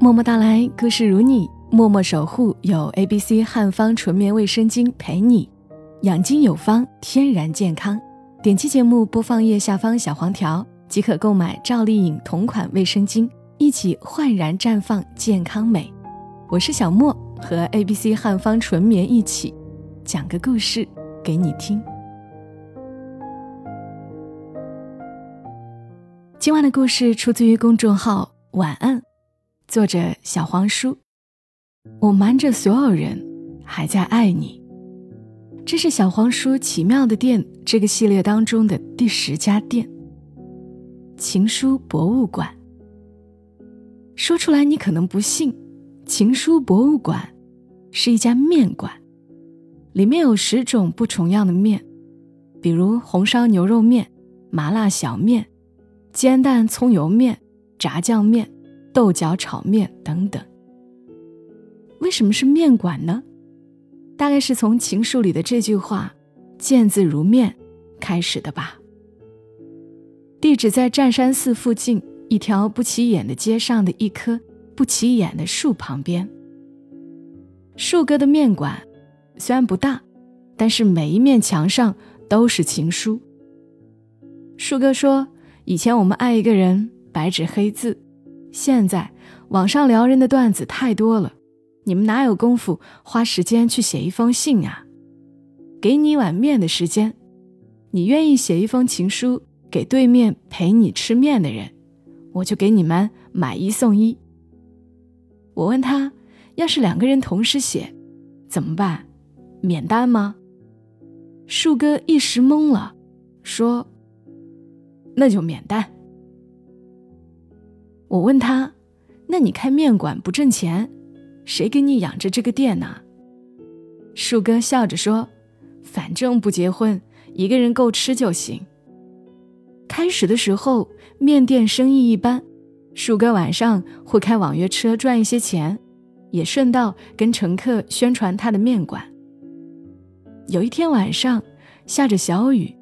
默默到来，故事如你，默默守护。有 A B C 汉方纯棉卫生巾陪你，养精有方，天然健康。点击节目播放页下方小黄条，即可购买赵丽颖同款卫生巾，一起焕然绽放健康美。我是小莫，和 A B C 汉方纯棉一起讲个故事给你听。今晚的故事出自于公众号“晚安”。作者小黄书，我瞒着所有人，还在爱你。这是小黄书奇妙的店这个系列当中的第十家店——情书博物馆。说出来你可能不信，情书博物馆是一家面馆，里面有十种不重样的面，比如红烧牛肉面、麻辣小面、煎蛋葱油面、炸酱面。豆角炒面等等。为什么是面馆呢？大概是从情书里的这句话“见字如面”开始的吧。地址在湛山寺附近一条不起眼的街上的一棵不起眼的树旁边。树哥的面馆虽然不大，但是每一面墙上都是情书。树哥说：“以前我们爱一个人，白纸黑字。”现在网上撩人的段子太多了，你们哪有功夫花时间去写一封信啊？给你一碗面的时间，你愿意写一封情书给对面陪你吃面的人，我就给你们买一送一。我问他，要是两个人同时写，怎么办？免单吗？树哥一时懵了，说：“那就免单。”我问他：“那你开面馆不挣钱，谁给你养着这个店呢？”树哥笑着说：“反正不结婚，一个人够吃就行。”开始的时候，面店生意一般，树哥晚上会开网约车赚一些钱，也顺道跟乘客宣传他的面馆。有一天晚上，下着小雨，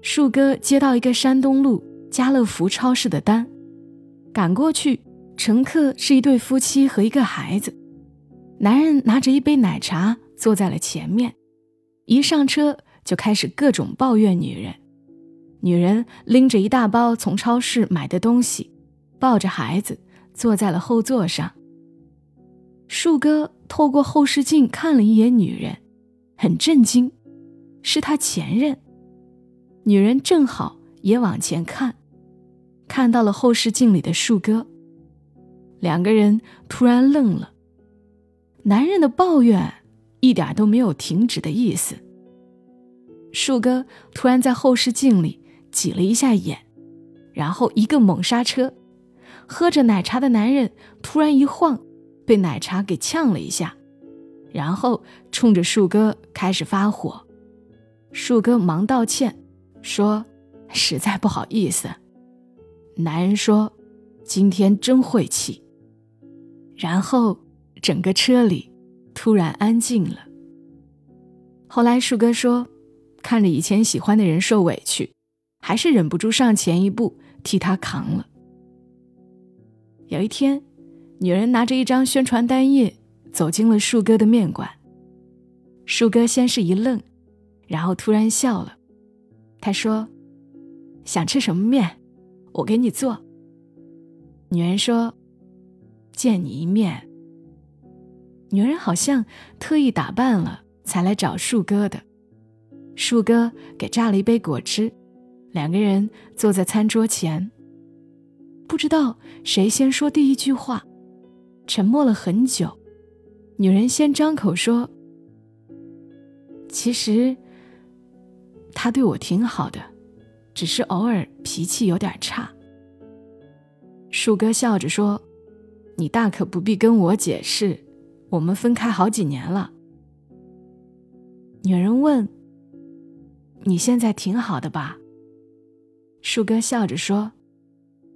树哥接到一个山东路家乐福超市的单。赶过去，乘客是一对夫妻和一个孩子。男人拿着一杯奶茶坐在了前面，一上车就开始各种抱怨女人。女人拎着一大包从超市买的东西，抱着孩子坐在了后座上。树哥透过后视镜看了一眼女人，很震惊，是他前任。女人正好也往前看。看到了后视镜里的树哥，两个人突然愣了。男人的抱怨一点都没有停止的意思。树哥突然在后视镜里挤了一下眼，然后一个猛刹车，喝着奶茶的男人突然一晃，被奶茶给呛了一下，然后冲着树哥开始发火。树哥忙道歉，说：“实在不好意思。”男人说：“今天真晦气。”然后整个车里突然安静了。后来树哥说：“看着以前喜欢的人受委屈，还是忍不住上前一步替他扛了。”有一天，女人拿着一张宣传单页走进了树哥的面馆。树哥先是一愣，然后突然笑了。他说：“想吃什么面？”我给你做。女人说：“见你一面。”女人好像特意打扮了才来找树哥的。树哥给榨了一杯果汁，两个人坐在餐桌前。不知道谁先说第一句话，沉默了很久。女人先张口说：“其实他对我挺好的。”只是偶尔脾气有点差。树哥笑着说：“你大可不必跟我解释，我们分开好几年了。”女人问：“你现在挺好的吧？”树哥笑着说：“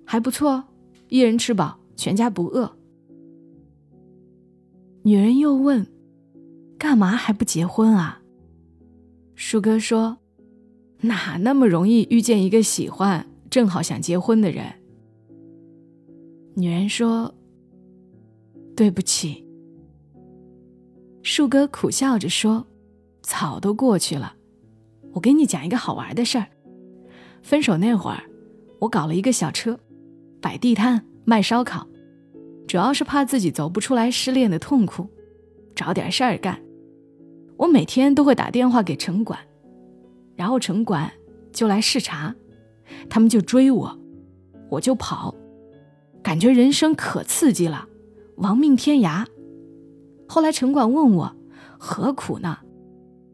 还不错，一人吃饱，全家不饿。”女人又问：“干嘛还不结婚啊？”树哥说。哪那么容易遇见一个喜欢、正好想结婚的人？女人说：“对不起。”树哥苦笑着说：“早都过去了。我给你讲一个好玩的事儿。分手那会儿，我搞了一个小车，摆地摊卖烧烤，主要是怕自己走不出来失恋的痛苦，找点事儿干。我每天都会打电话给城管，然后城管就来视察，他们就追我，我就跑。”感觉人生可刺激了，亡命天涯。后来城管问我何苦呢？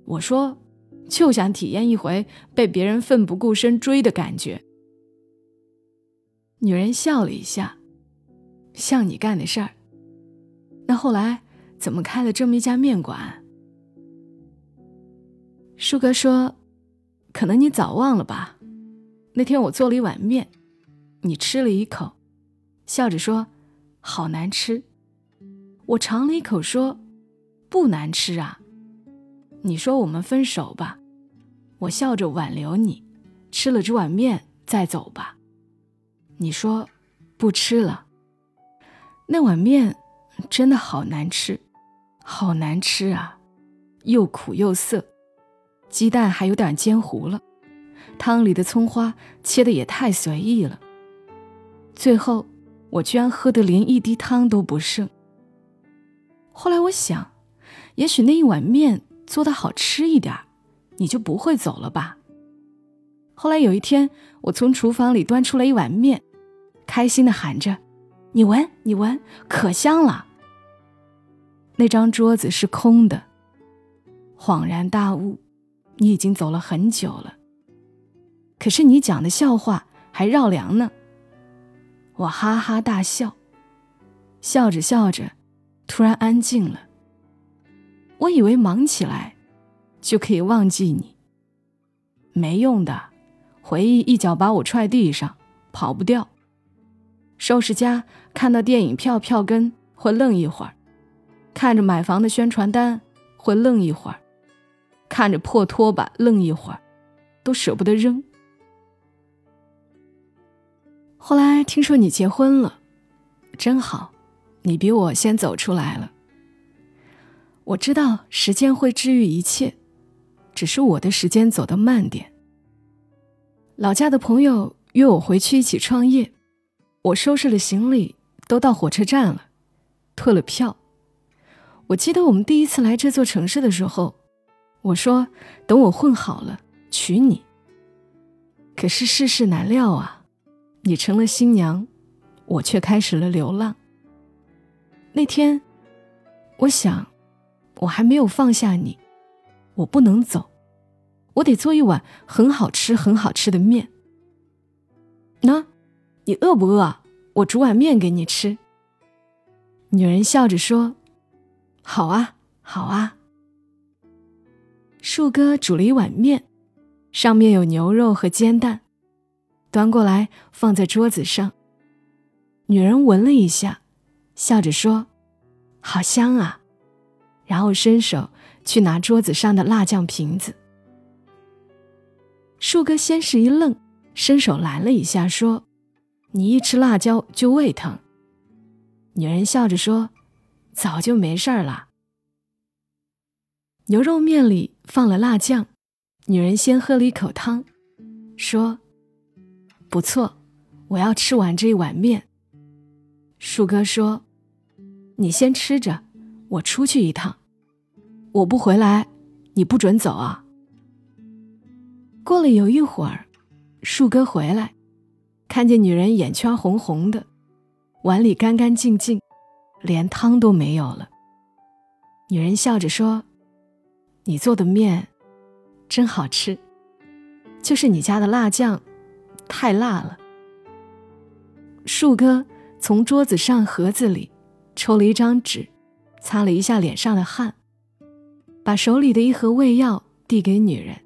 我说就想体验一回被别人奋不顾身追的感觉。女人笑了一下，像你干的事儿。那后来怎么开了这么一家面馆？舒哥说，可能你早忘了吧。那天我做了一碗面，你吃了一口。笑着说：“好难吃。”我尝了一口，说：“不难吃啊。”你说：“我们分手吧。”我笑着挽留你，吃了这碗面再走吧。你说：“不吃了。”那碗面真的好难吃，好难吃啊，又苦又涩，鸡蛋还有点煎糊了，汤里的葱花切的也太随意了，最后。我居然喝得连一滴汤都不剩。后来我想，也许那一碗面做的好吃一点你就不会走了吧。后来有一天，我从厨房里端出来一碗面，开心的喊着：“你闻，你闻，可香了。”那张桌子是空的。恍然大悟，你已经走了很久了。可是你讲的笑话还绕梁呢。我哈哈大笑，笑着笑着，突然安静了。我以为忙起来就可以忘记你，没用的，回忆一脚把我踹地上，跑不掉。收拾家看到电影票票根会愣一会儿，看着买房的宣传单会愣一会儿，看着破拖把愣一会儿，都舍不得扔。后来听说你结婚了，真好，你比我先走出来了。我知道时间会治愈一切，只是我的时间走得慢点。老家的朋友约我回去一起创业，我收拾了行李，都到火车站了，退了票。我记得我们第一次来这座城市的时候，我说等我混好了娶你。可是世事难料啊。你成了新娘，我却开始了流浪。那天，我想，我还没有放下你，我不能走，我得做一碗很好吃、很好吃的面。那，你饿不饿？我煮碗面给你吃。女人笑着说：“好啊，好啊。”树哥煮了一碗面，上面有牛肉和煎蛋。端过来放在桌子上。女人闻了一下，笑着说：“好香啊！”然后伸手去拿桌子上的辣酱瓶子。树哥先是一愣，伸手拦了一下，说：“你一吃辣椒就胃疼。”女人笑着说：“早就没事儿了。”牛肉面里放了辣酱，女人先喝了一口汤，说。不错，我要吃完这一碗面。树哥说：“你先吃着，我出去一趟，我不回来，你不准走啊。”过了有一会儿，树哥回来，看见女人眼圈红红的，碗里干干净净，连汤都没有了。女人笑着说：“你做的面真好吃，就是你家的辣酱。”太辣了。树哥从桌子上盒子里抽了一张纸，擦了一下脸上的汗，把手里的一盒胃药递给女人，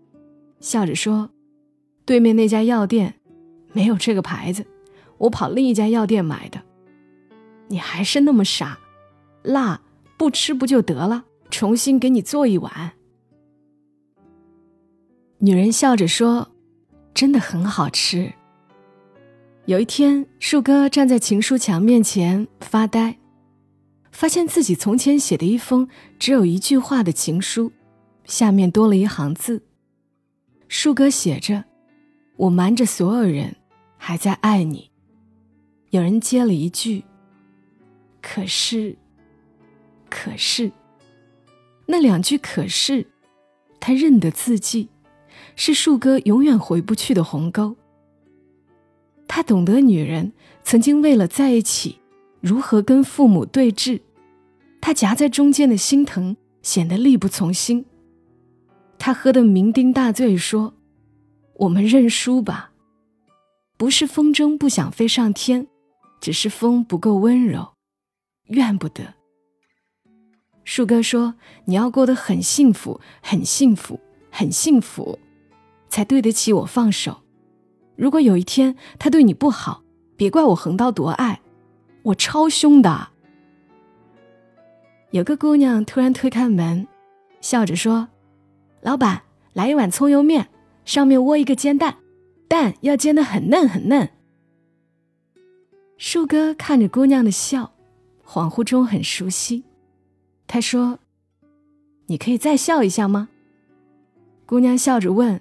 笑着说：“对面那家药店没有这个牌子，我跑另一家药店买的。你还是那么傻，辣不吃不就得了？重新给你做一碗。”女人笑着说。真的很好吃。有一天，树哥站在情书墙面前发呆，发现自己从前写的一封只有一句话的情书，下面多了一行字。树哥写着：“我瞒着所有人，还在爱你。”有人接了一句：“可是，可是。”那两句“可是”，他认得字迹，是树哥永远回不去的鸿沟。他懂得女人曾经为了在一起。如何跟父母对峙？他夹在中间的心疼显得力不从心。他喝得酩酊大醉，说：“我们认输吧，不是风筝不想飞上天，只是风不够温柔，怨不得。”树哥说：“你要过得很幸福，很幸福，很幸福，才对得起我放手。如果有一天他对你不好，别怪我横刀夺爱。”我超凶的。有个姑娘突然推开门，笑着说：“老板，来一碗葱油面，上面窝一个煎蛋，蛋要煎得很嫩很嫩。”树哥看着姑娘的笑，恍惚中很熟悉。他说：“你可以再笑一下吗？”姑娘笑着问：“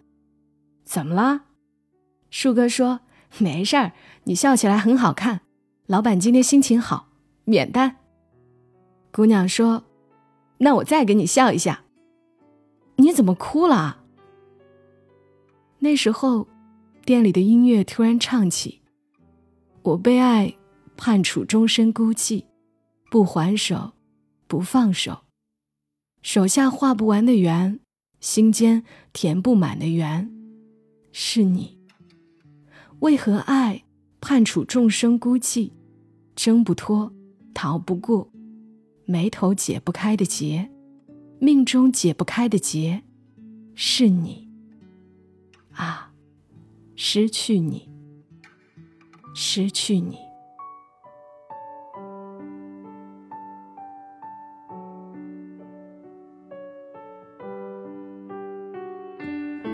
怎么了？”树哥说：“没事儿，你笑起来很好看。”老板今天心情好，免单。姑娘说：“那我再给你笑一下。”你怎么哭了？那时候，店里的音乐突然唱起：“我被爱，判处终身孤寂，不还手，不放手，手下画不完的圆，心间填不满的圆，是你。为何爱？”判处众生孤寂，挣不脱，逃不过，眉头解不开的结，命中解不开的结，是你啊！失去你，失去你。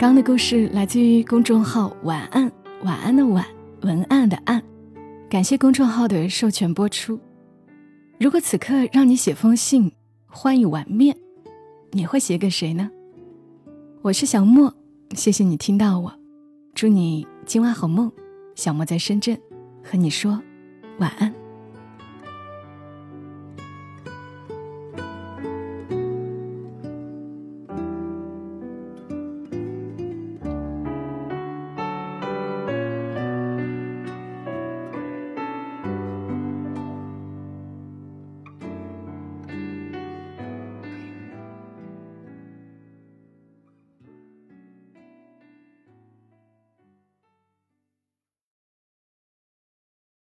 刚的故事来自于公众号“晚安晚安”的晚。文案的案，感谢公众号的授权播出。如果此刻让你写封信，换一碗面，你会写给谁呢？我是小莫，谢谢你听到我，祝你今晚好梦。小莫在深圳，和你说晚安。